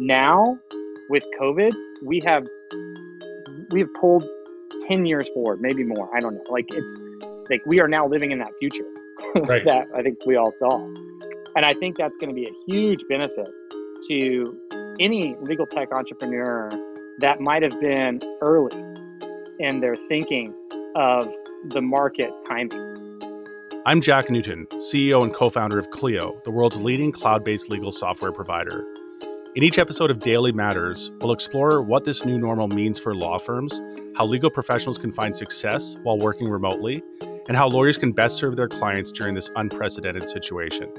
Now, with COVID, we have we have pulled 10 years forward, maybe more. I don't know. Like it's like we are now living in that future Right. that I think we all saw. And I think that's going to be a huge benefit to any legal tech entrepreneur that might have been early in their thinking of the market timing. I'm Jack Newton, CEO and co founder of Clio, the world's leading cloud based legal software provider. In each episode of Daily Matters, we'll explore what this new normal means for law firms, how legal professionals can find success while working remotely, and how lawyers can best serve their clients during this unprecedented situation.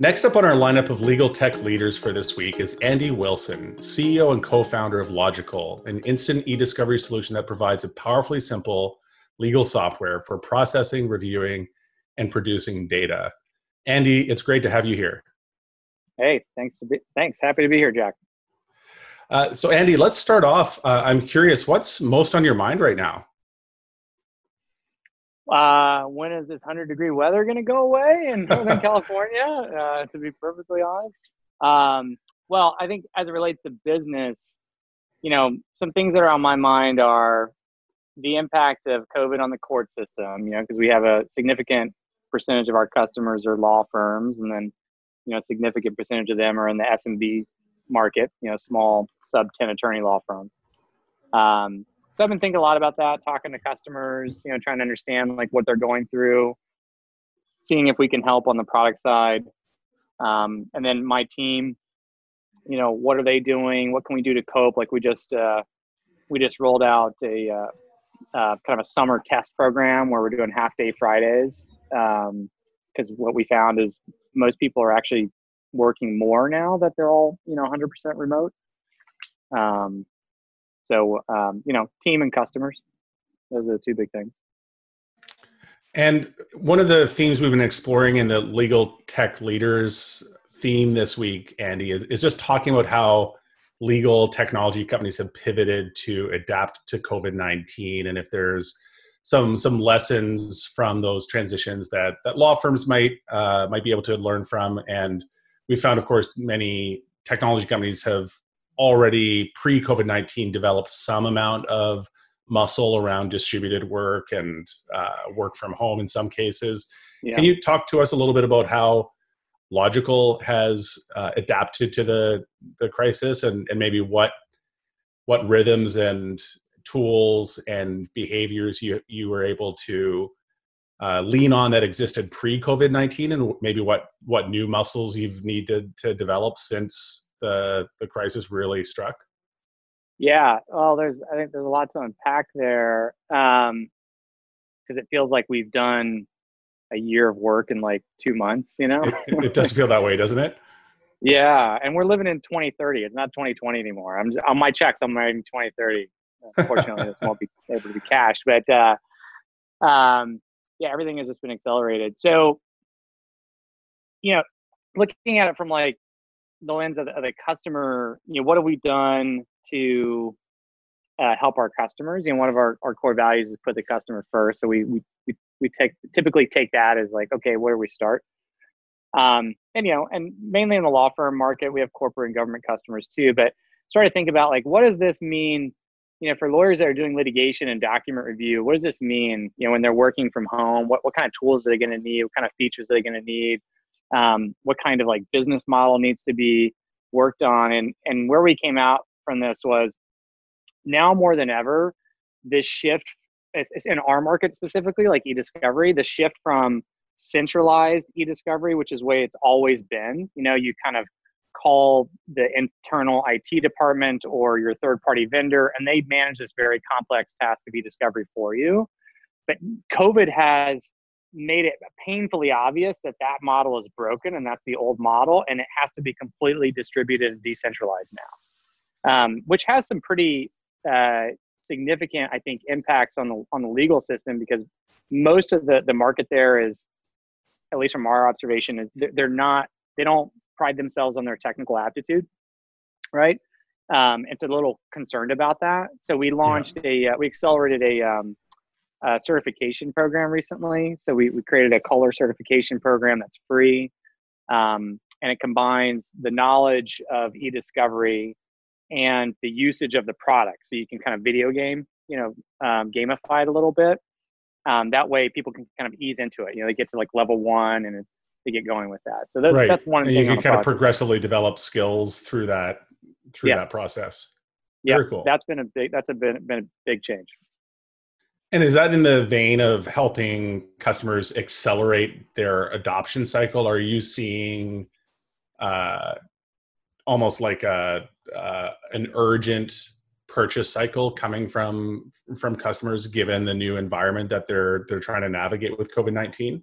Next up on our lineup of legal tech leaders for this week is Andy Wilson, CEO and co founder of Logikcull, an instant e discovery solution that provides a powerfully simple legal software for processing, reviewing, and producing data. Andy, it's great to have you here. Hey, thanks to be, thanks. Happy to be here, Jack. Uh, so, Andy, let's start off. Uh, I'm curious, what's most on your mind right now? Uh, when is this 100 degree weather going to go away in Northern California? Uh, to be perfectly honest. Um, well, I think as it relates to business, you know, some things that are on my mind are the impact of COVID on the court system, you know, because we have a significant percentage of our customers are law firms, and then, you know, a significant percentage of them are in the SMB market, you know, small sub 10 attorney law firms. Um, so I've been thinking a lot about that, talking to customers, you know, trying to understand like what they're going through, seeing if we can help on the product side. Um, and then my team, you know, what are they doing? What can we do to cope? Like we just uh, we just rolled out a uh, uh, kind of a summer test program where we're doing half day Fridays because um, what we found is most people are actually working more now that they're all you know 100% remote. Um, so, um, you know, team and customers, those are the two big things. And one of the themes we've been exploring in the legal tech leaders theme this week, Andy, is, is just talking about how legal technology companies have pivoted to adapt to COVID 19 and if there's some some lessons from those transitions that that law firms might uh, might be able to learn from and we found of course many technology companies have already pre COVID 19 developed some amount of muscle around distributed work and uh, work from home in some cases. Yeah. Can you talk to us a little bit about how Logikcull has uh, adapted to the, the crisis and, and maybe what, what rhythms and tools and behaviors you, you were able to uh, lean on that existed pre COVID 19 and maybe what, what new muscles you've needed to develop since the the crisis really struck? Yeah, well, there's I think there's a lot to unpack there because um, it feels like we've done a year of work in like two months. You know, it, it does feel that way, doesn't it? Yeah, and we're living in 2030. It's not 2020 anymore. I'm just, on my checks. I'm writing 2030. Unfortunately, this won't be able to be cashed, but uh, um, yeah, everything has just been accelerated. So, you know, looking at it from like the lens of the, of the, customer, you know, what have we done to uh, help our customers? You know, one of our, our core values is put the customer first. So we, we, we, we take typically take that as like, okay, where do we start? Um, and you know, and mainly in the law firm market, we have corporate and government customers too. But start to think about like, what does this mean? You know, for lawyers that are doing litigation and document review, what does this mean? You know, when they're working from home, what what kind of tools are they going to need? What kind of features are they going to need? um, what kind of like business model needs to be worked on and and where we came out from this was now more than ever this shift in our market specifically like e-discovery the shift from centralized e-discovery which is way it's always been. You know you kind of call the internal IT department or your third party vendor and they manage this very complex task of e-discovery for you. But covid has made it painfully obvious that that model is broken and that's the old model and it has to be completely distributed and decentralized now um, which has some pretty uh, significant i think impacts on the on the legal system because most of the the market there is at least from our observation is they're not they don't pride themselves on their technical aptitude right um, it's a little concerned about that so we launched yeah. a uh, we accelerated a um, uh, certification program recently. So we, we created a color certification program that's free. Um, and it combines the knowledge of e-discovery and the usage of the product. So you can kind of video game, you know, um, gamify it a little bit. Um, that way, people can kind of ease into it. You know, they get to like level one and they get going with that. So that's, right. that's one and. You can kind of progressively develop skills through that through yes. that process. Yeah, cool. That's been a big. That's a been, been a big change. And is that in the vein of helping customers accelerate their adoption cycle? Are you seeing uh, almost like a uh, an urgent purchase cycle coming from from customers given the new environment that they're they're trying to navigate with COVID nineteen?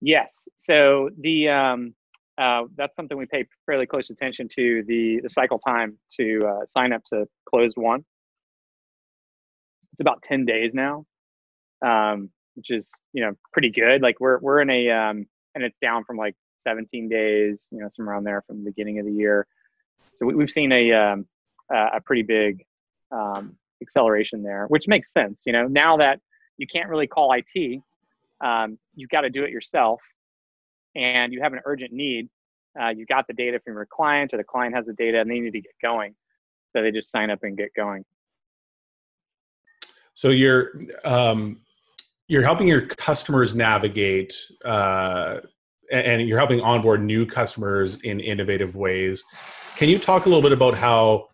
Yes. So the um, uh, that's something we pay fairly close attention to the the cycle time to uh, sign up to closed one. it's about 10 days now, um, which is, you know, pretty good. Like we're, we're in a, um, and it's down from like 17 days, you know, somewhere around there from the beginning of the year. So we, have seen a, um, a pretty big um, acceleration there, which makes sense. You know, now that you can't really call IT, um, you've got to do it yourself and you have an urgent need. Uh, you got the data from your client or the client has the data and they need to get going. So they just sign up and get going. So you're um, you're helping your customers navigate, uh, and you're helping onboard new customers in innovative ways. Can you talk a little bit about how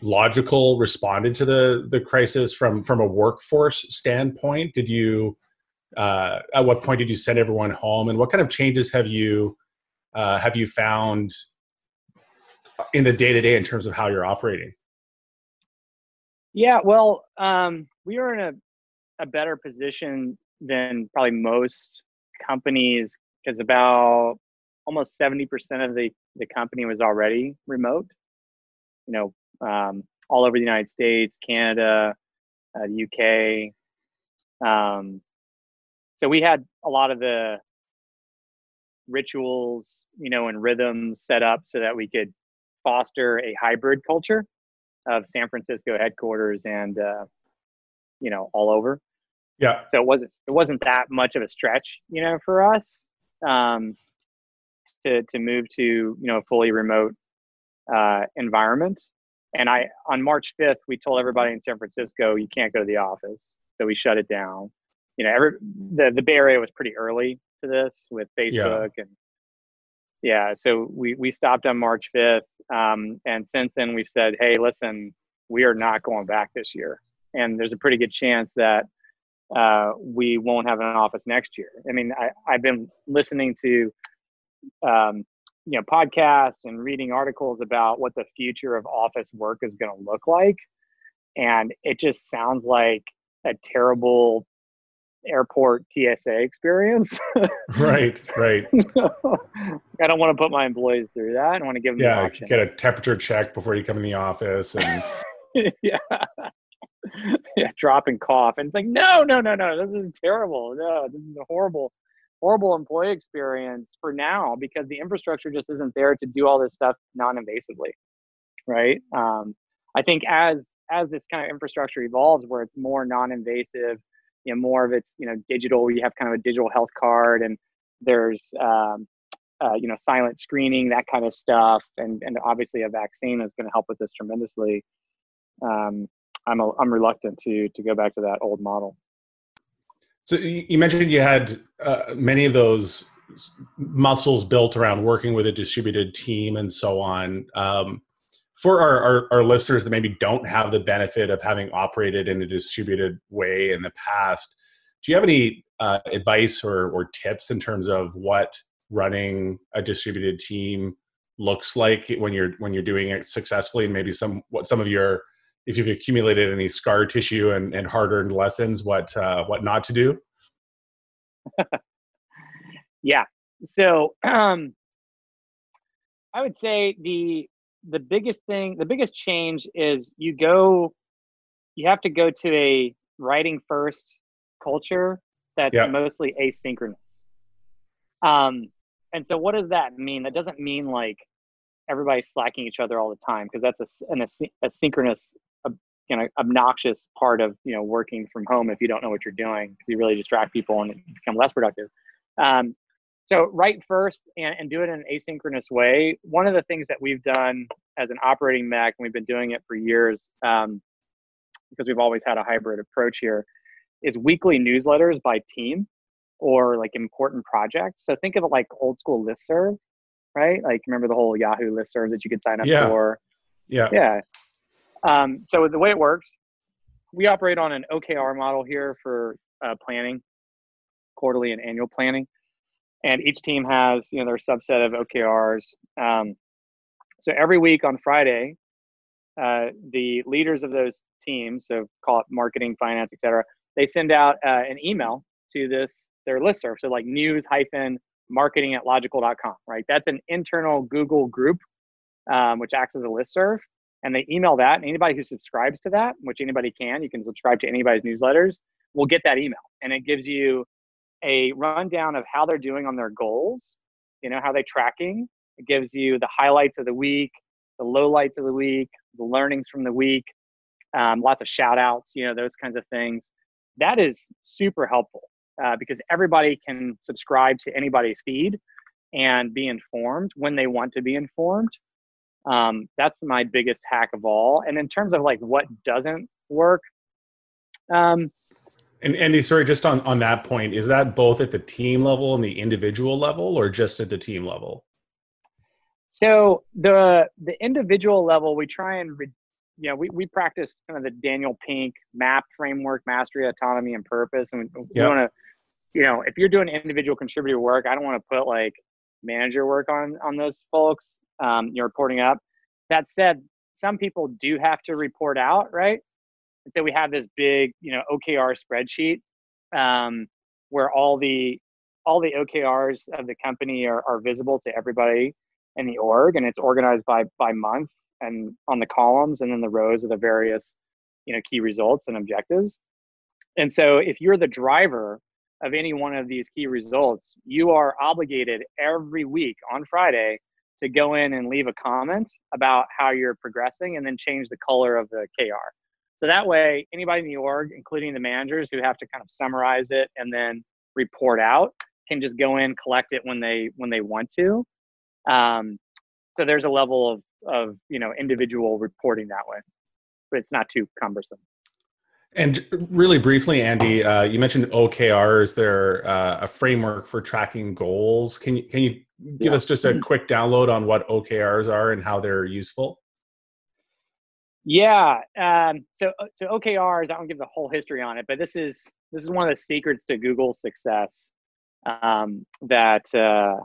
Logikcull responded to the the crisis from from a workforce standpoint? Did you uh, at what point did you send everyone home, and what kind of changes have you uh, have you found in the day to day in terms of how you're operating? Yeah, well, um, we are in a, a better position than probably most companies because about almost 70% of the, the company was already remote, you know, um, all over the United States, Canada, uh, UK. Um, so we had a lot of the rituals, you know, and rhythms set up so that we could foster a hybrid culture of San Francisco headquarters and uh, you know all over. Yeah. So it wasn't it wasn't that much of a stretch, you know, for us um, to to move to you know a fully remote uh, environment. And I on March 5th, we told everybody in San Francisco you can't go to the office, so we shut it down. You know, every the the Bay Area was pretty early to this with Facebook yeah. and yeah, so we we stopped on March 5th, um, and since then we've said, hey, listen, we are not going back this year, and there's a pretty good chance that uh, we won't have an office next year. I mean, I, I've been listening to um, you know podcasts and reading articles about what the future of office work is going to look like, and it just sounds like a terrible airport TSA experience. right, right. I don't want to put my employees through that. I want to give them yeah, the get a temperature check before you come in the office and yeah. Yeah, drop and cough. And it's like, no, no, no, no, this is terrible. No, this is horrible, horrible employee experience for now because the infrastructure just isn't there to do all this stuff non-invasively. Right. Um, I think as as this kind of infrastructure evolves where it's more non-invasive you know more of it's you know digital you have kind of a digital health card and there's um, uh, you know silent screening that kind of stuff and and obviously a vaccine is going to help with this tremendously um, i'm a, i'm reluctant to to go back to that old model so you mentioned you had uh, many of those muscles built around working with a distributed team and so on. Um, for our, our, our, listeners that maybe don't have the benefit of having operated in a distributed way in the past, do you have any uh, advice or, or tips in terms of what running a distributed team looks like when you're when you're doing it successfully, and maybe some what some of your if you've accumulated any scar tissue and, and hard earned lessons, what uh, what not to do? yeah. So um, I would say the the biggest thing, the biggest change is you go, you have to go to a writing first culture that's yeah. mostly asynchronous. Um, and so what does that mean? That doesn't mean like everybody's slacking each other all the time because that's a, an asynchronous, you know, obnoxious part of you know working from home if you don't know what you're doing because you really distract people and become less productive. Um, so write first and, and do it in an asynchronous way. One of the things that we've done as an operating mech, and we've been doing it for years, um, because we've always had a hybrid approach here, is weekly newsletters by team or like important projects. So think of it like old school listserv, right? Like remember the whole Yahoo listserv that you could sign up yeah. for. Yeah. Yeah. Um, so the way it works, we operate on an OKR model here for uh, planning, quarterly and annual planning and each team has you know their subset of OKRs. Um, so every week on Friday, uh, the leaders of those teams, so call it marketing, finance, etc., they send out uh, an email to this their listserv. So like news hyphen marketing at logikcull.com, right? That's an internal Google group, um, which acts as a listserv. And they email that. And anybody who subscribes to that, which anybody can, you can subscribe to anybody's newsletters, will get that email. And it gives you a rundown of how they're doing on their goals, you know, how they're tracking. It gives you the highlights of the week, the lowlights of the week, the learnings from the week, um, lots of shout outs, you know, those kinds of things. That is super helpful uh, because everybody can subscribe to anybody's feed and be informed when they want to be informed. Um, that's my biggest hack of all. And in terms of like what doesn't work, um, and Andy, sorry, just on, on that point, is that both at the team level and the individual level or just at the team level? So the the individual level, we try and re, you know we, we practice kind of the Daniel Pink map framework, mastery, autonomy, and purpose. And we, yep. want to, you know, if you're doing individual contributor work, I don't want to put like manager work on on those folks. Um, you're reporting up. That said, some people do have to report out, right? And so we have this big, you know, OKR spreadsheet um, where all the all the OKRs of the company are, are visible to everybody in the org, and it's organized by by month and on the columns, and then the rows of the various, you know, key results and objectives. And so if you're the driver of any one of these key results, you are obligated every week on Friday to go in and leave a comment about how you're progressing and then change the color of the KR. So that way, anybody in the org, including the managers who have to kind of summarize it and then report out, can just go in, collect it when they when they want to. Um, so there's a level of of you know individual reporting that way, but it's not too cumbersome. And really briefly, Andy, uh, you mentioned OKRs. They're uh, a framework for tracking goals. Can you can you give yeah. us just a quick download on what OKRs are and how they're useful? Yeah. Um, so uh, so OKRs, I don't give the whole history on it, but this is this is one of the secrets to Google's success. Um, that uh,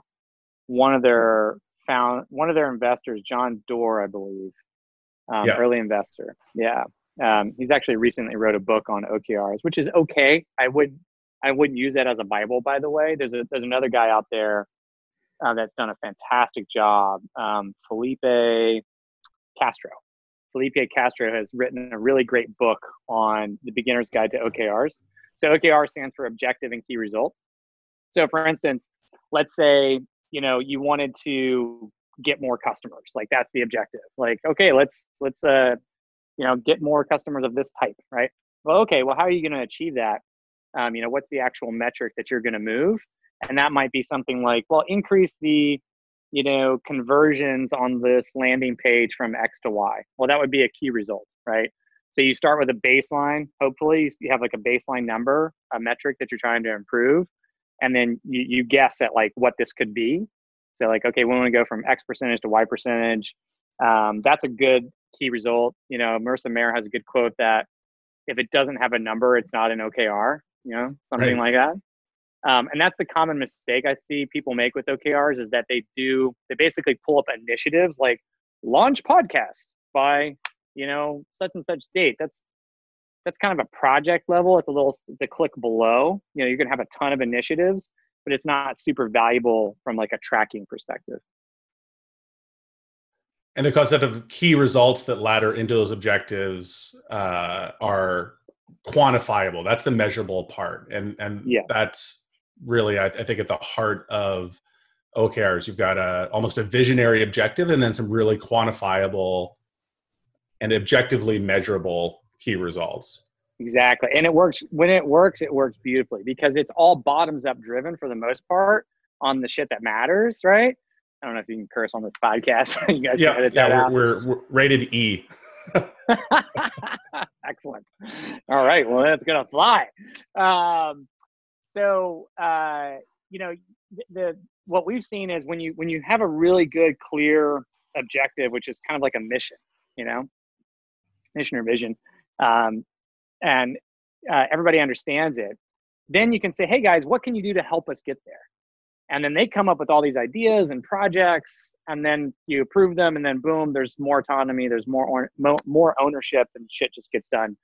one of their found one of their investors, John Doerr, I believe, um, yeah. early investor. Yeah. Um, he's actually recently wrote a book on OKRs, which is okay. I would I wouldn't use that as a bible, by the way. There's a there's another guy out there uh, that's done a fantastic job, um, Felipe Castro. Felipe Castro has written a really great book on the beginner's guide to OKRs. So OKR stands for objective and key result. So for instance, let's say, you know, you wanted to get more customers. Like that's the objective. Like, okay, let's let's uh you know, get more customers of this type, right? Well, okay, well how are you going to achieve that? Um, you know, what's the actual metric that you're going to move? And that might be something like, well, increase the you know, conversions on this landing page from X to Y. Well, that would be a key result, right? So you start with a baseline. Hopefully, you have like a baseline number, a metric that you're trying to improve, and then you, you guess at like what this could be. So like, okay, we want to go from X percentage to Y percentage. Um, that's a good key result. You know, Marissa Mayer has a good quote that if it doesn't have a number, it's not an OKR. You know, something right. like that. Um, and that's the common mistake I see people make with OKRs is that they do they basically pull up initiatives like launch podcast by you know such and such date. That's that's kind of a project level. It's a little it's a click below. You know, you're gonna have a ton of initiatives, but it's not super valuable from like a tracking perspective. And the concept of key results that ladder into those objectives uh, are quantifiable. That's the measurable part, and and yeah. that's really I, I think at the heart of OKRs. You've got a almost a visionary objective and then some really quantifiable and objectively measurable key results. Exactly. And it works when it works, it works beautifully because it's all bottoms up driven for the most part on the shit that matters, right? I don't know if you can curse on this podcast. you guys yeah, yeah, we're, we're, we're, rated E. Excellent. All right, well that's gonna fly. Um, so uh, you know the, the what we've seen is when you when you have a really good, clear objective, which is kind of like a mission, you know, mission or vision, um, and uh, everybody understands it. Then you can say, hey guys, what can you do to help us get there? and then they come up with all these ideas and projects and then you approve them and then boom there's more autonomy there's more more ownership and shit just gets done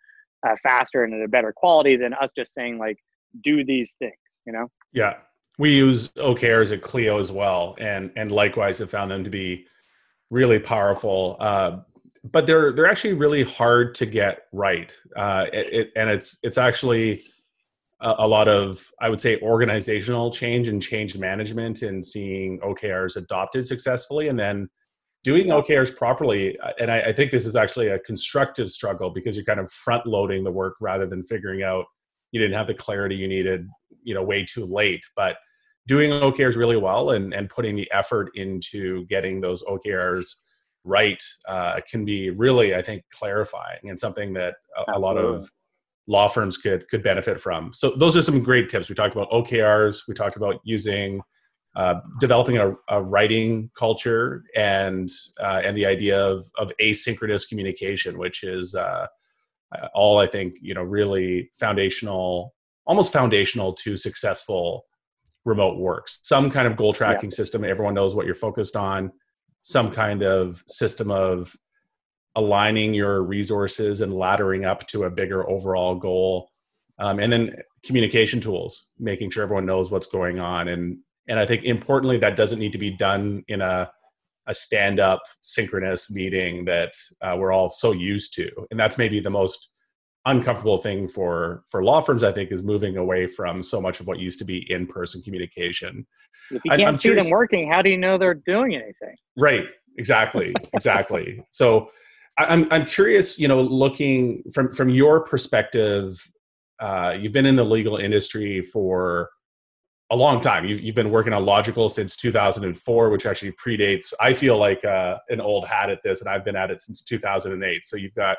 uh, faster and at a better quality than us just saying like do these things you know? Yeah. We use okrs at clio as well and and likewise have found them to be really powerful. Uh, but they're they're actually really hard to get right. Uh, it, it, and it's it's actually a, a lot of i would say organizational change and change management and seeing okrs adopted successfully and then doing okrs properly. Uh, and I, I, think this is actually a constructive struggle because you're kind of front loading the work rather than figuring out you didn't have the clarity you needed you know way too late but doing okrs really well and, and putting the effort into getting those okrs right uh, can be really i think clarifying and something that a, a lot of law firms could could benefit from. So those are some great tips. We talked about OKRs. We talked about using uh, developing a, a, writing culture and uh, and the idea of of asynchronous communication, which is uh, all I think you know really foundational, almost foundational to successful remote works. Some kind of goal tracking yeah. system. Everyone knows what you're focused on. Some kind of system of aligning your resources and laddering up to a bigger overall goal um, and then communication tools making sure everyone knows what's going on and and i think importantly that doesn't need to be done in a a stand up synchronous meeting that uh, we're all so used to. And that's maybe the most uncomfortable thing for for law firms i think is moving away from so much of what used to be in person communication if you can't I'm see curious, them working how do you know they're doing anything? Right. Exactly. Exactly. So I'm I'm curious, you know, looking from from your perspective, uh, you've been in the legal industry for a long time. You've you've been working on Logikcull since 2004, which actually predates. I feel like uh, an old hat at this, and I've been at it since 2008. So you've got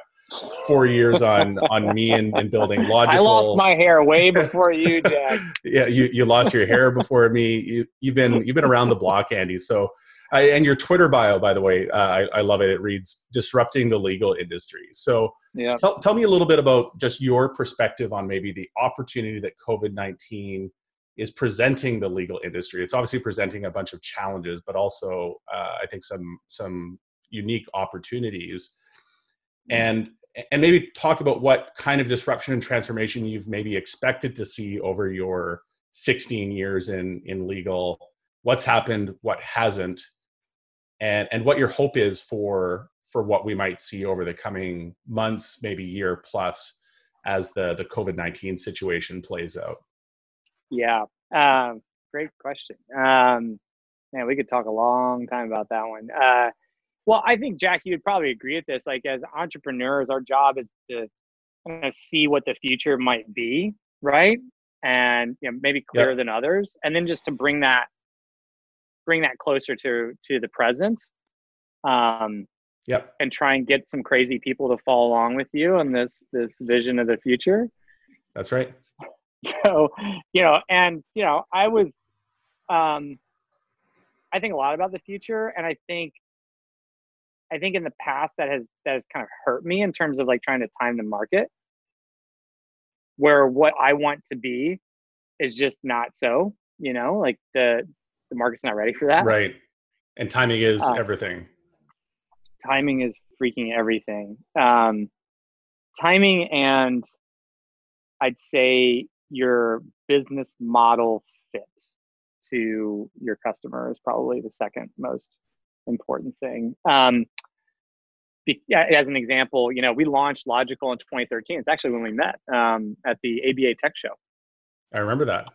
four years on on me and, and building Logikcull. I lost my hair way before you, Jack. yeah, you you lost your hair before me. You, you've been you've been around the block, Andy. So I, and your Twitter bio, by the way, uh, I, I, love it. It reads "disrupting the legal industry." So, yeah. tell, tell me a little bit about just your perspective on maybe the opportunity that COVID nineteen is presenting the legal industry. It's obviously presenting a bunch of challenges, but also uh, I think some some unique opportunities. Mm-hmm. And and maybe talk about what kind of disruption and transformation you've maybe expected to see over your 16 years in in legal what's happened what hasn't and and what your hope is for for what we might see over the coming months, maybe year plus, as the the COVID nineteen situation plays out. Yeah, um, great question. Um, man, we could talk a long time about that one. Uh, well, I think Jack, you would probably agree with this. Like as entrepreneurs, our job is to kind of see what the future might be, right? And you know, maybe clearer yep. than others, and then just to bring that bring that closer to to the present um yep and try and get some crazy people to follow along with you on this this vision of the future that's right so you know and you know i was um i think a lot about the future and i think i think in the past that has that has kind of hurt me in terms of like trying to time the market where what i want to be is just not so you know like the the market's not ready for that. Right. And timing is uh, everything. Timing is freaking everything. Um, timing and I'd say your business model fit to your customer is probably the second most important thing. Um, as an example, you know, we launched Logikcull in 2013. It's actually when we met um, at the ABA Tech Show. I remember that.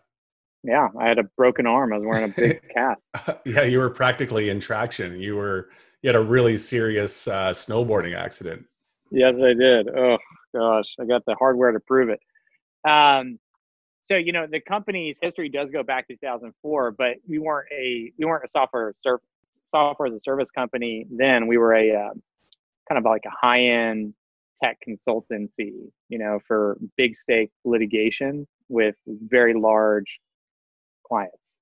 Yeah, I had a broken arm. I was wearing a big cast. yeah, you were practically in traction. You were you had a really serious uh, snowboarding accident. Yes, I did. Oh gosh, I got the hardware to prove it. Um, so you know the company's history does go back to 2004, but we weren't a we weren't a software ser- software as a service company then. We were a uh, kind of like a high end tech consultancy, you know, for big stake litigation with very large clients,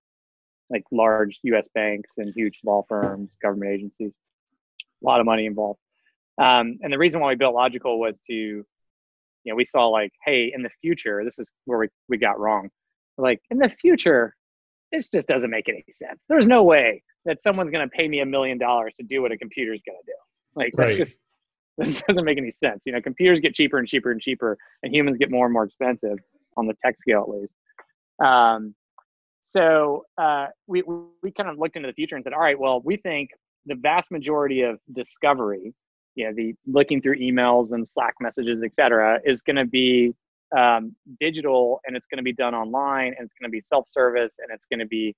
like large U.S. banks and huge law firms, government agencies. A lot of money involved. Um, and the reason why we built Logikcull was to, you know, we saw like, hey, in the future, this is where we, we got wrong. Like in the future, this just doesn't make any sense. There's no way that someone's going to pay me a million dollars to do what a computer's going to do. Like that's just this doesn't make any sense. You know, computers get cheaper and cheaper and cheaper, and humans get more and more expensive on the tech scale at least. Um, so uh, we we kind of looked into the future and said, all right, well, we think the vast majority of discovery, you know, the looking through emails and Slack messages, et cetera, is going to be um, digital and it's going to be done online and it's going to be self-service and it's going to be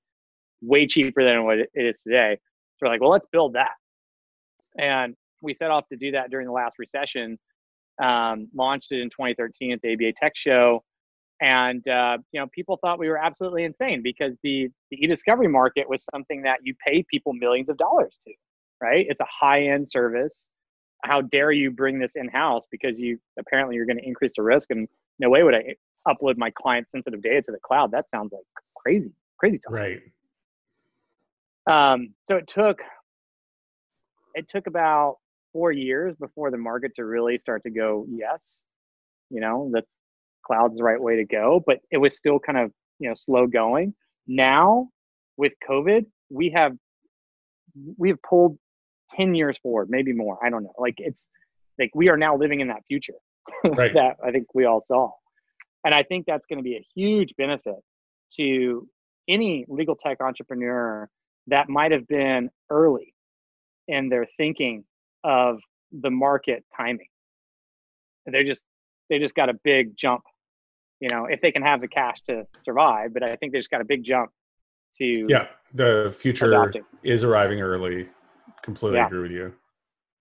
way cheaper than what it is today. So we're like, well, let's build that. And we set off to do that during the last recession. Um, launched it in 2013 at the ABA Tech Show, and uh, you know people thought we were absolutely insane because the the e-discovery market was something that you pay people millions of dollars to, right? It's a high-end service. How dare you bring this in-house because you apparently you're going to increase the risk and no way would I upload my client sensitive data to the cloud. That sounds like crazy, crazy talk. Right. Um, so it took it took about four years before the market to really start to go, yes, you know, that's cloud's the right way to go. But it was still kind of, you know, slow going. Now with COVID, we have we have pulled 10 years forward, maybe more. I don't know. Like it's like we are now living in that future right. that I think we all saw. And I think that's going to be a huge benefit to any legal tech entrepreneur that might have been early in their thinking of the market timing. They just they just got a big jump, you know, if they can have the cash to survive. But I think they just got a big jump to yeah. The future adopting. is arriving early. Completely yeah. agree with you.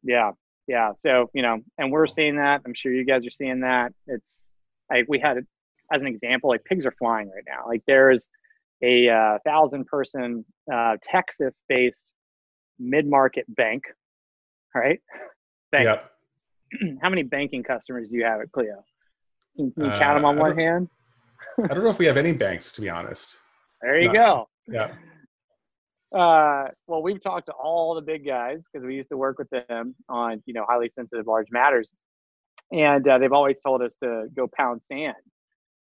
Yeah, yeah. So you know, and we're seeing that. I'm sure you guys are seeing that. It's like we had as an example, like pigs are flying right now. Like there's a uh, thousand person uh, Texas based mid market bank right? Thanks. Yep. How many banking customers do you have at Clio? Can, can you uh, count them on one hand? I don't know if we have any banks, to be honest. There you go. Yeah. Uh, well, we've talked to all the big guys because we used to work with them on, you know, highly sensitive large matters, and uh, they've always told us to go pound sand,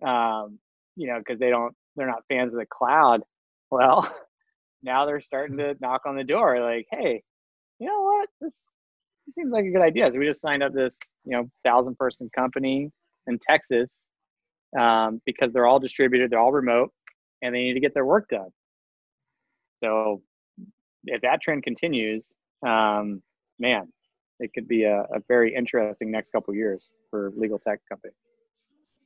um, you know, because they don't, they're not fans of the cloud. Well, now they're starting to knock on the door, like, hey, you know what, this it seems like a good idea. So we just signed up this, you know, thousand person company in Texas um, because they're all distributed, they're all remote, and they need to get their work done. So if that trend continues, um, man, it could be a, a very interesting next couple years for legal tech companies.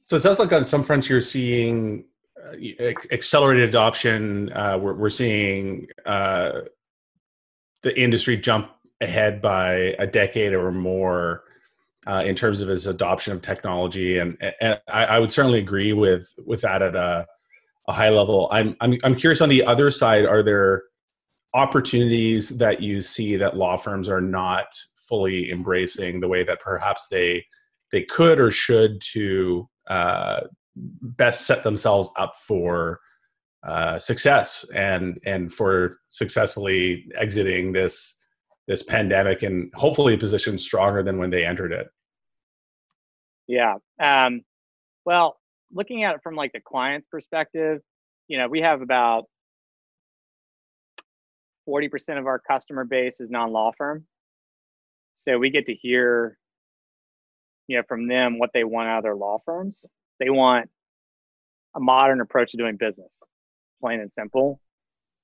So it sounds like on some fronts you're seeing uh, accelerated adoption. Uh, we're, we're seeing uh, the industry jump ahead by a decade or more uh, in terms of its adoption of technology, and, and I, I, would certainly agree with with that at a, a high level. I'm, I'm I'm curious on the other side. Are there opportunities that you see that law firms are not fully embracing the way that perhaps they they could or should to uh, best set themselves up for uh, success and and for successfully exiting this this pandemic and hopefully positioned stronger than when they entered it. Yeah. Um, well, looking at it from like the client's perspective, you know, we have about 40% of our customer base is non-law firm. So we get to hear, you know, from them what they want out of their law firms. They want a modern approach to doing business, plain and simple,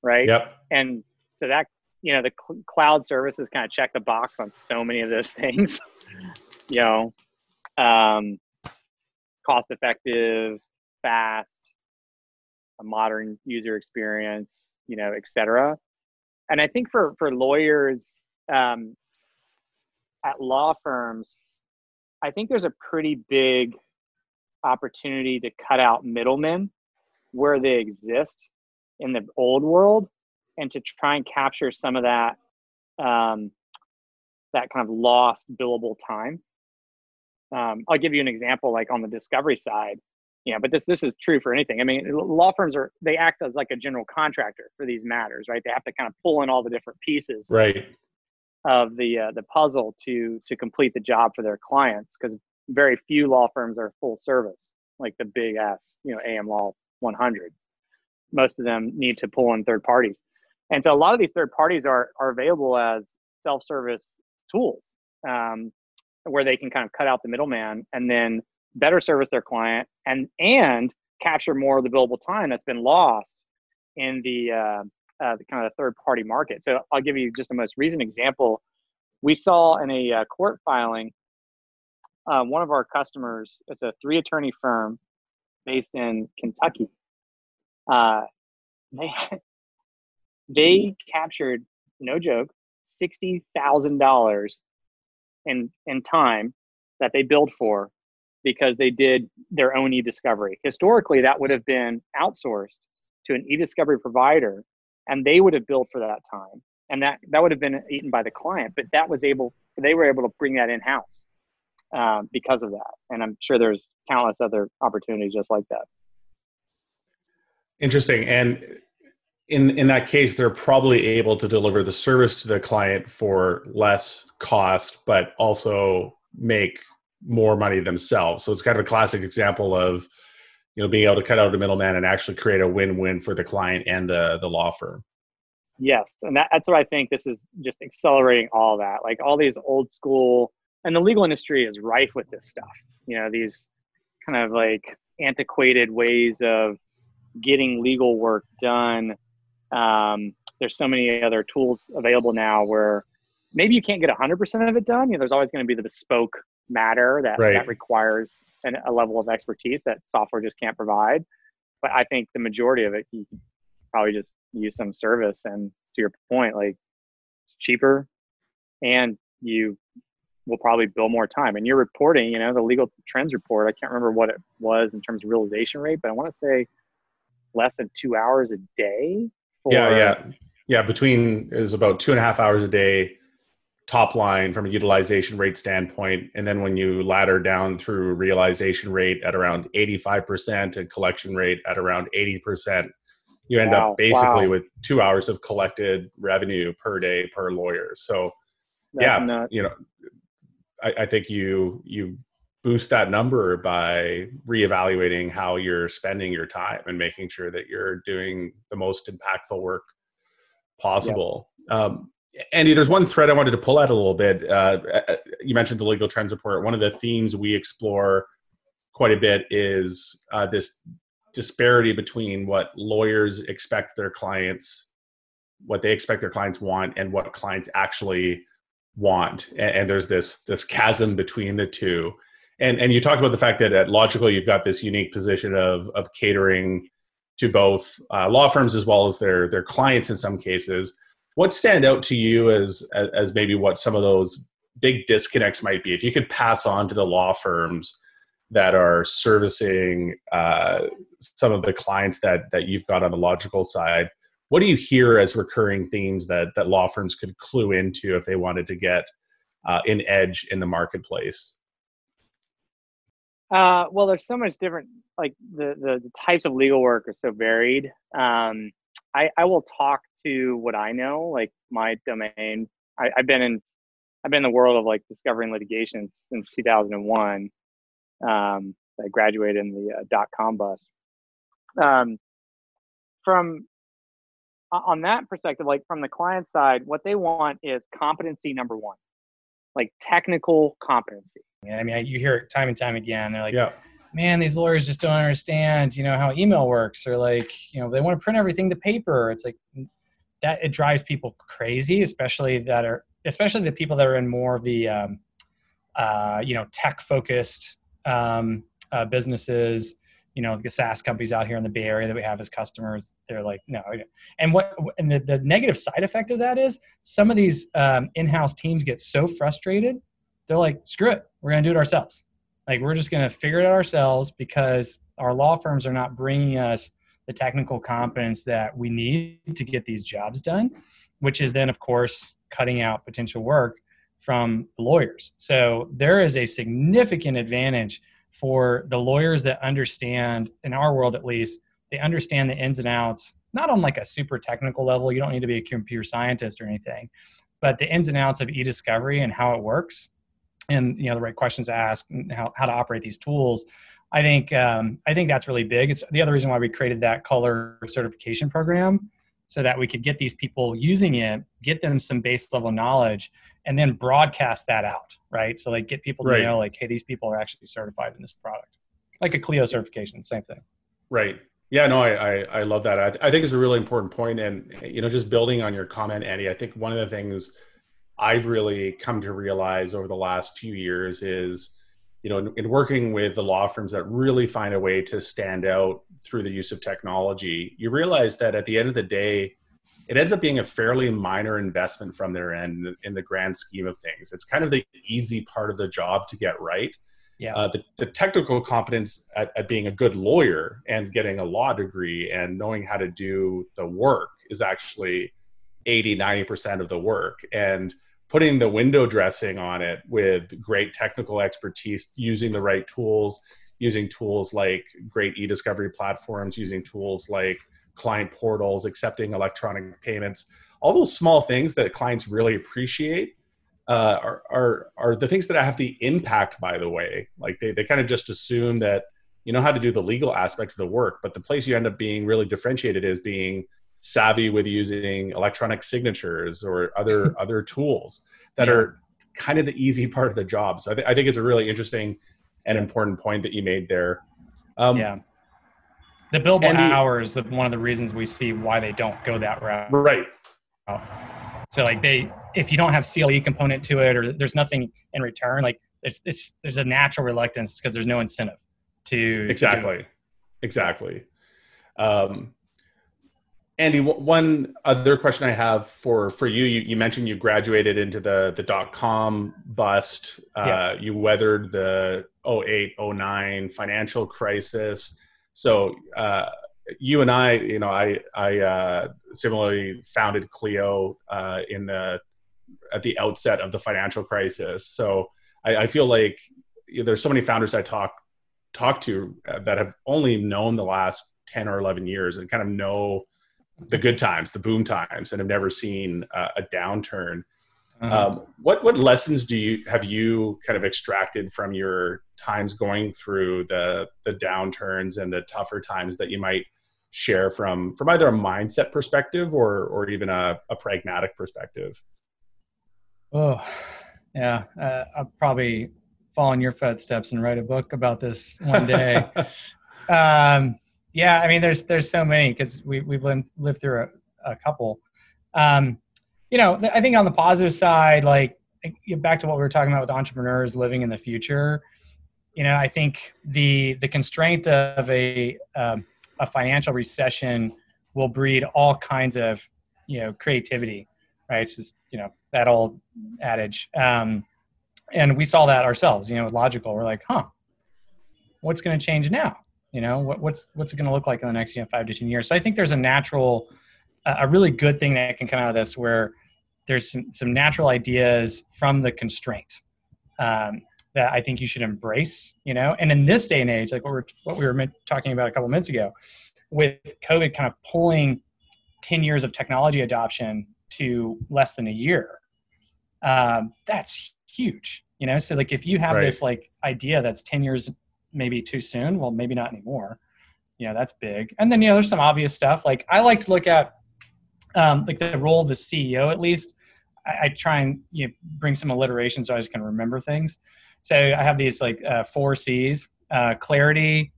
right? Yep. And so that you know the cl- cloud services kind of check the box on so many of those things you know um, cost effective fast a modern user experience you know etc and i think for for lawyers um, at law firms i think there's a pretty big opportunity to cut out middlemen where they exist in the old world and to try and capture some of that um, that kind of lost billable time. Um, I'll give you an example, like on the discovery side, you know, but this this is true for anything. I mean, law firms are they act as like a general contractor for these matters, right? They have to kind of pull in all the different pieces, right, of the uh, the puzzle to to complete the job for their clients because very few law firms are full service, like the big ass, you know, AM Law 100s. Most of them need to pull in third parties. And so a lot of these third parties are, are available as self-service tools um, where they can kind of cut out the middleman and then better service their client and and capture more of the billable time that's been lost in the, uh, uh, the kind of the third party market. So I'll give you just the most recent example. We saw in a uh, court filing, uh, one of our customers, it's a three attorney firm based in Kentucky. Uh, they, they captured, no joke, $60,000 in in time that they billed for because they did their own e-discovery. Historically, that would have been outsourced to an e-discovery provider, and they would have billed for that time, and that that would have been eaten by the client. But that was able they were able to bring that in house uh, because of that, and I'm sure there's countless other opportunities just like that. Interesting, and in in that case, they're probably able to deliver the service to the client for less cost, but also make more money themselves. So it's kind of a classic example of you know being able to cut out a middleman and actually create a win-win for the client and the the law firm. Yes, and that, that's what I think. This is just accelerating all that. Like all these old school and the legal industry is rife with this stuff. You know, these kind of like antiquated ways of getting legal work done. Um, there's so many other tools available now where maybe you can't get 100% of it done. You know, there's always going to be the bespoke matter that, right. that requires an, a level of expertise that software just can't provide. But I think the majority of it, you probably just use some service. And to your point, like it's cheaper and you will probably bill more time. And you're reporting, you know, the legal trends report. I can't remember what it was in terms of realization rate, but I want to say less than two hours a day. For, yeah, yeah, yeah. Between is about two and a half hours a day top line from a utilization rate standpoint, and then when you ladder down through realization rate at around eighty five percent and collection rate at around eighty percent, you end wow, up basically wow. with two hours of collected revenue per day per lawyer. So. That's yeah, nuts. you know, I, I think you you boost that number by reevaluating how you're spending your time and making sure that you're doing the most impactful work possible. Yep. Um, Andy, there's one thread I wanted to pull out a little bit. Uh, uh, you mentioned the legal trends report. One of the themes we explore quite a bit is uh, this disparity between what lawyers expect their clients, what they expect their clients want, and what clients actually want and, and, there's this this chasm between the two and and you talked about the fact that at Logikcull you've got this unique position of of catering to both uh, law firms as well as their their clients in some cases what stand out to you as, as as maybe what some of those big disconnects might be if you could pass on to the law firms that are servicing uh, some of the clients that that you've got on the Logikcull side what do you hear as recurring themes that that law firms could clue into if they wanted to get uh, an edge in the marketplace? Uh, well, there's so much different. Like the, the, the types of legal work are so varied. Um, I I will talk to what I know, like my domain. I, I've been in I've been in the world of like discovering litigation since 2001. Um, I graduated in the uh, dot com bus. Um, from on that perspective, like from the client side, what they want is competency number one, like technical competency. I mean, you hear it time and time again. They're like, yeah. man, these lawyers just don't understand, you know, how email works, or like, you know, they want to print everything to paper. It's like that. It drives people crazy, especially that are, especially the people that are in more of the, um, uh, you know, tech focused um, uh, businesses you know the SaaS companies out here in the Bay Area that we have as customers, they're like, no. And what and the, the negative side effect of that is some of these um, in-house teams get so frustrated, they're like, screw it, we're gonna do it ourselves. Like we're just going to figure it out ourselves because our law firms are not bringing us the technical competence that we need to get these jobs done, which is then, of course, cutting out potential work from the lawyers. So there is a significant advantage for the lawyers that understand, in our world at least, they understand the ins and outs, not on like a super technical level. You don't need to be a computer scientist or anything, but the ins and outs of e-discovery and how it works and you know the right questions to ask and how, how to operate these tools i think um, i think that's really big. It's the other reason why we created that color certification program so that we could get these people using it get them some base level knowledge and then broadcast that out right? So like get people to right. know like hey these people are actually certified in this product. Like a Clio certification same thing. Right. Yeah no i i, I love that. I, I think it's a really important point and you know just building on your comment andy i think one of the things I've really come to realize over the last few years is, you know, in, in, working with the law firms that really find a way to stand out through the use of technology, you realize that at the end of the day, it ends up being a fairly minor investment from their end in the grand scheme of things. It's kind of the easy part of the job to get right. Yeah. Uh, the, the technical competence at, at being a good lawyer and getting a law degree and knowing how to do the work is actually 80, 90% of the work. And putting the window dressing on it with great technical expertise, using the right tools, using tools like great e-discovery platforms, using tools like client portals, accepting electronic payments, all those small things that clients really appreciate uh, are, are, are the things that I have the impact, by the way. Like they, they kind of just assume that you know how to do the legal aspect of the work, but the place you end up being really differentiated is being savvy with using electronic signatures or other other tools that yeah. are kind of the easy part of the job. So I, th- I, think it's a really interesting and important point that you made there. Um, yeah. The billable Andy, hours is one of the reasons we see why they don't go that route. Right. So like they, if you don't have CLE component to it, or there's nothing in return, like it's, it's there's a natural reluctance because there's no incentive to exactly, to exactly. Um, Andy, one other question I have for for you, you, you mentioned you graduated into the the dot com bust. Uh, yeah. You weathered the 08, 09 financial crisis. So uh, you and I, you know, I I uh, similarly founded Clio uh, in the at the outset of the financial crisis. So I, I feel like there's so many founders I talk talk to uh, that have only known the last 10 or 11 years and kind of know the good times, the boom times, and have never seen uh, a downturn. Uh-huh. Um, what what lessons do you have you kind of extracted from your times going through the the downturns and the tougher times that you might share from from either a mindset perspective or or even a, a pragmatic perspective? Oh, yeah, uh, I'll probably follow in your footsteps and write a book about this one day. um, yeah, I mean, there's there's so many because we we've lived, lived through a, a couple. Um, you know, I think on the positive side, like back to what we were talking about with entrepreneurs living in the future. You know, I think the the constraint of a um, a financial recession will breed all kinds of you know creativity, right? It's just you know that old adage, um, and we saw that ourselves. You know, with Logikcull, we're like, huh, what's going to change now? You know what, what's what's it going to look like in the next you know, five to ten years? So i think there's a natural a really good thing that can come out of this where there's some, some natural ideas from the constraint um, that i think you should embrace you know? And in this day and age like what we're what we were talking about a couple minutes ago with covid kind of pulling 10 years of technology adoption to less than a year um, that's huge you know? So like if you have right. this like idea that's 10 years maybe too soon. Well, maybe not anymore. You know, that's big. And then, you know, there's some obvious stuff. Like I like to look at um, like the role of the CEO at least. I, I try and you know, bring some alliteration so I just can remember things. So I have these like uh, four C's: uh, clarity,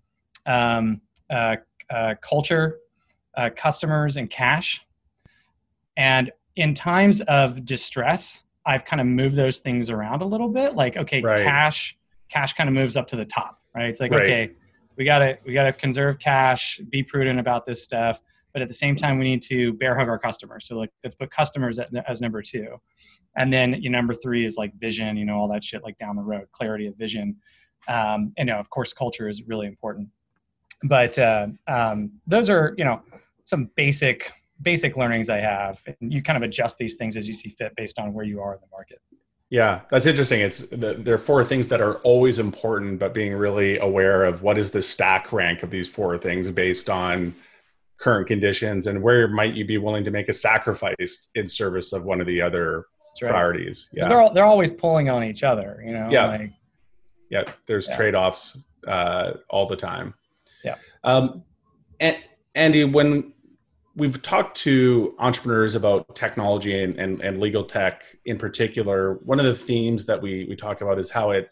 um, uh, uh culture, uh, customers, and cash. And in times of distress, I've kind of moved those things around a little bit. Like, okay, right. cash, cash kind of moves up to the top right? It's like, right. okay, we gotta we gotta conserve cash, be prudent about this stuff, but at the same time, we need to bear hug our customers. So like, let's put customers at, as number two, and then you know, number three is like vision, you know, all that shit like down the road, clarity of vision. Um, and you know, of course, culture is really important. But uh, um, those are you know some basic basic learnings I have, and you kind of adjust these things as you see fit based on where you are in the market. Yeah, that's interesting. It's there are four things that are always important, but being really aware of what is the stack rank of these four things based on current conditions and where might you be willing to make a sacrifice in service of one of the other right. priorities. Yeah, they're they're always pulling on each other. You know. Yeah. Like, yeah. There's yeah. trade offs uh, all the time. Yeah. Um, and Andy, when we've talked to entrepreneurs about technology and, and, and, legal tech in particular, one of the themes that we, we talk about is how it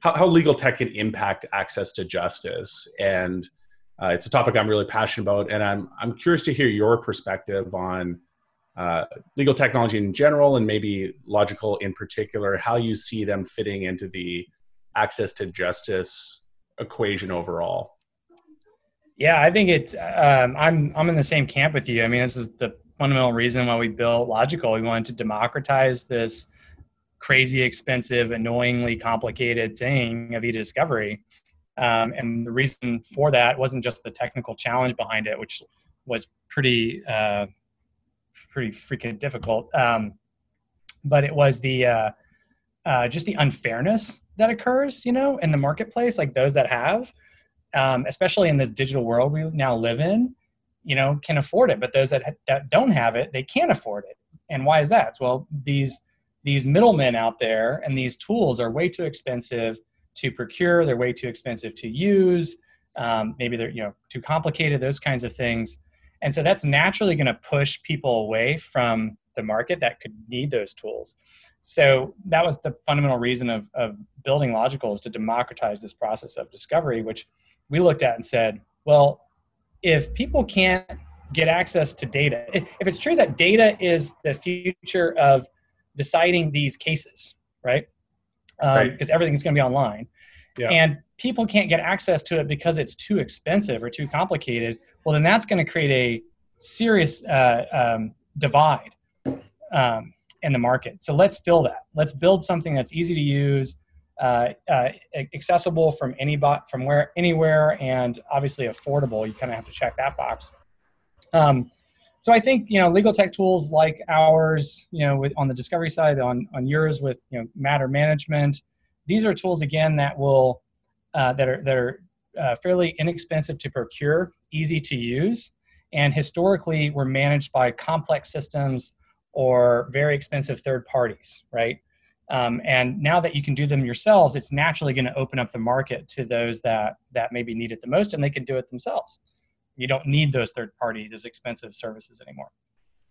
how, how legal tech can impact access to justice. And uh, it's a topic I'm really passionate about. And I'm, I'm curious to hear your perspective on uh, legal technology in general and maybe Logikcull in particular, how you see them fitting into the access to justice equation overall. Yeah, I think it's. Um, I'm I'm in the same camp with you. I mean, this is the fundamental reason why we built Logikcull. We wanted to democratize this crazy expensive, annoyingly complicated thing of e-discovery. Um, and the reason for that wasn't just the technical challenge behind it, which was pretty uh, pretty freaking difficult, um, but it was the uh, uh, just the unfairness that occurs, you know, in the marketplace, like those that have um, especially in this digital world we now live in, you know, can afford it. But those that that don't have it, they can't afford it. And why is that? Well, these these middlemen out there and these tools are way too expensive to procure. They're way too expensive to use. Um, maybe they're you know too complicated. Those kinds of things. And so that's naturally going to push people away from the market that could need those tools. So that was the fundamental reason of, of building Logikcull is to democratize this process of discovery, which we looked at and said, well, if people can't get access to data, if it's true that data is the future of deciding these cases, right? Because um, right. everything's going to be online, yeah. and people can't get access to it because it's too expensive or too complicated. Well, then that's going to create a serious uh, um, divide um, in the market. So let's fill that. Let's build something that's easy to use, uh, uh, accessible from any bot from where anywhere and obviously affordable. You kind of have to check that box. Um, so I think you know legal tech tools like ours, you know, with on the discovery side, on on yours with you know matter management, these are tools again that will uh, that are that are uh, fairly inexpensive to procure, easy to use, and historically were managed by complex systems or very expensive third parties, right? Um, and now that you can do them yourselves, it's naturally going to open up the market to those that that maybe need it the most, and they can do it themselves. You don't need those third party, those expensive services anymore.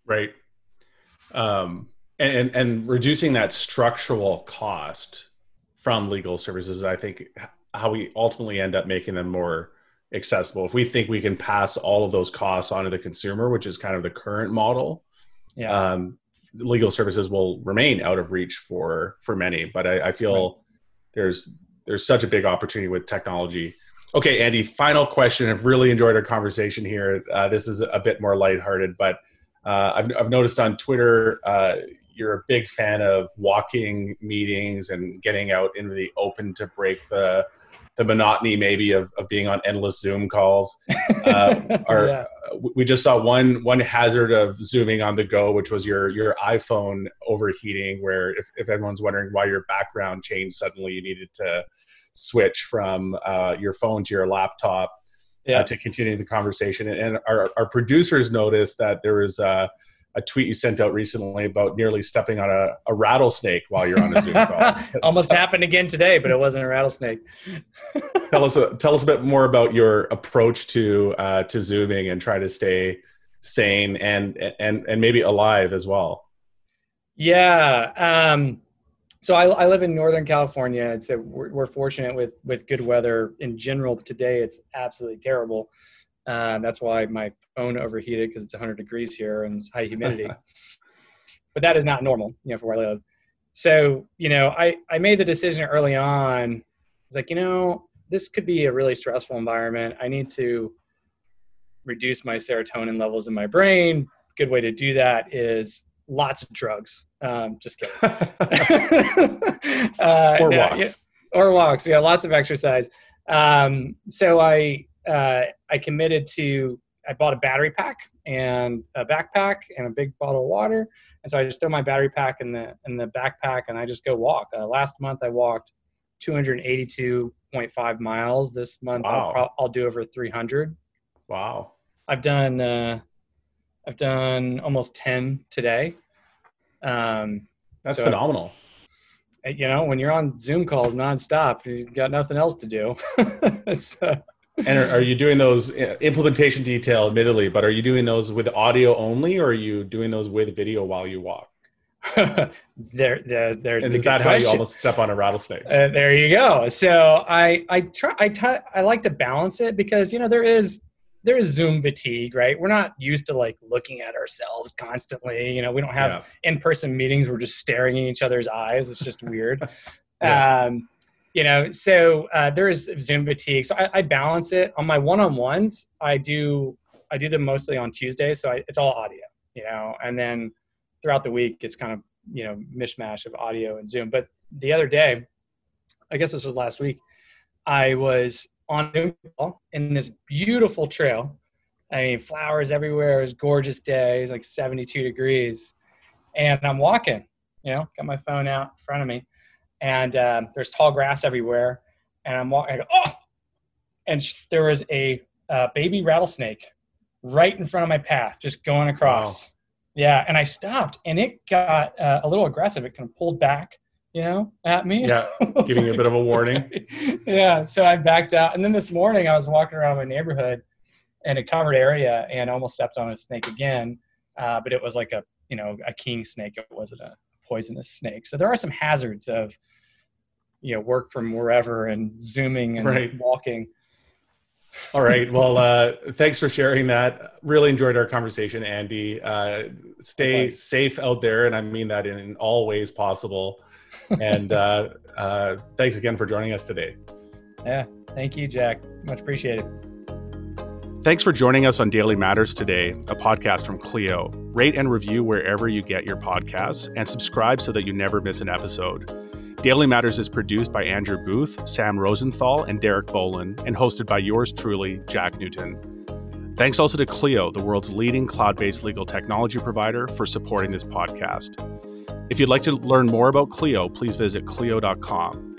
Right. Um, and and reducing that structural cost from legal services, I think, how we ultimately end up making them more accessible. If we think we can pass all of those costs onto the consumer, which is kind of the current model, yeah. Um, legal services will remain out of reach for for many. But I, I feel right. there's there's such a big opportunity with technology. Okay, Andy. Final question. I've really enjoyed our conversation here. Uh, this is a bit more lighthearted, but uh, I've I've noticed on Twitter uh, you're a big fan of walking meetings and getting out into the open to break the the monotony maybe of, of being on endless Zoom calls. Uh, are, yeah. We just saw one one hazard of zooming on the go, which was your your iPhone overheating. Where if, if everyone's wondering why your background changed suddenly, you needed to switch from uh, your phone to your laptop uh, yeah. uh, to continue the conversation. And our, our producers noticed that there was. A tweet you sent out recently about nearly stepping on a, a rattlesnake while you're on a Zoom call. Almost happened again today, but it wasn't a rattlesnake. tell us a, tell us a bit more about your approach to uh, to zooming and try to stay sane and and and maybe alive as well. Yeah. Um, so I, I, live in Northern California, and so we're, we're fortunate with with good weather in general. Today it's absolutely terrible. Um, that's why my phone overheated because it's 100 degrees here and it's high humidity. but that is not normal, you know, for where I live. So, you know, I, I made the decision early on. It's like, you know, this could be a really stressful environment. I need to reduce my serotonin levels in my brain. Good way to do that is lots of drugs. Um, just kidding. uh, or walks. or walks. Yeah, lots of exercise. Um, so I uh, I committed to. I bought a battery pack and a backpack and a big bottle of water, and so I just throw my battery pack in the in the backpack and I just go walk. Uh, last month I walked 282.5 miles. This month wow. I'll, I'll do over 300. Wow. I've done uh, I've done almost 10 today. Um, That's so phenomenal. You know, when you're on Zoom calls nonstop, you've got nothing else to do. uh, and are, are, you doing those uh, implementation detail, admittedly, but are you doing those with audio only, or are you doing those with video while you walk? there, there, there's. And is that question. how you almost step on a rattlesnake? Uh, there you go. So I, I try, I, t- I like to balance it because you know there is there is Zoom fatigue, right? We're not used to like looking at ourselves constantly. You know, we don't have yeah. in-person meetings. We're just staring in each other's eyes. It's just weird. yeah. um, you know, so uh, there is Zoom fatigue. So I, I, balance it on my one-on-ones. I do I do them mostly on Tuesdays, so I, it's all audio. You know, and then throughout the week it's kind of you know mishmash of audio and Zoom. But the other day, I guess this was last week, I was on in this beautiful trail. I mean, flowers everywhere. It was gorgeous day. It was like 72 degrees. And I'm walking, you know, got my phone out in front of me. And um, there's tall grass everywhere. And I'm walking, go, oh! And sh- there was a uh, baby rattlesnake right in front of my path, just going across. Wow. Yeah. And I stopped and it got uh, a little aggressive. It kind of pulled back you know, at me. Yeah, giving like, a bit of a warning. yeah, so I backed out, and then this morning I was walking around my neighborhood in a covered area and almost stepped on a snake again, uh, but it was like a you know a king snake. It wasn't a poisonous snake. So there are some hazards of you know work from wherever and zooming and right. walking. All right. Well, uh, thanks for sharing that. Really enjoyed our conversation, Andy. Uh, stay safe out there, and I mean that in all ways possible and uh, uh, thanks again for joining us today. Yeah, thank you, Jack. Much appreciated. Thanks for joining us on Daily Matters today, a podcast from Clio. Rate and review wherever you get your podcasts and subscribe so that you never miss an episode. Daily Matters is produced by Andrew Booth, Sam Rosenthal, and Derek Bolin, and hosted by yours truly, Jack Newton. Thanks also to Clio, the world's leading cloud based legal technology provider, for supporting this podcast. If you'd like to learn more about Clio, please visit Clio.com.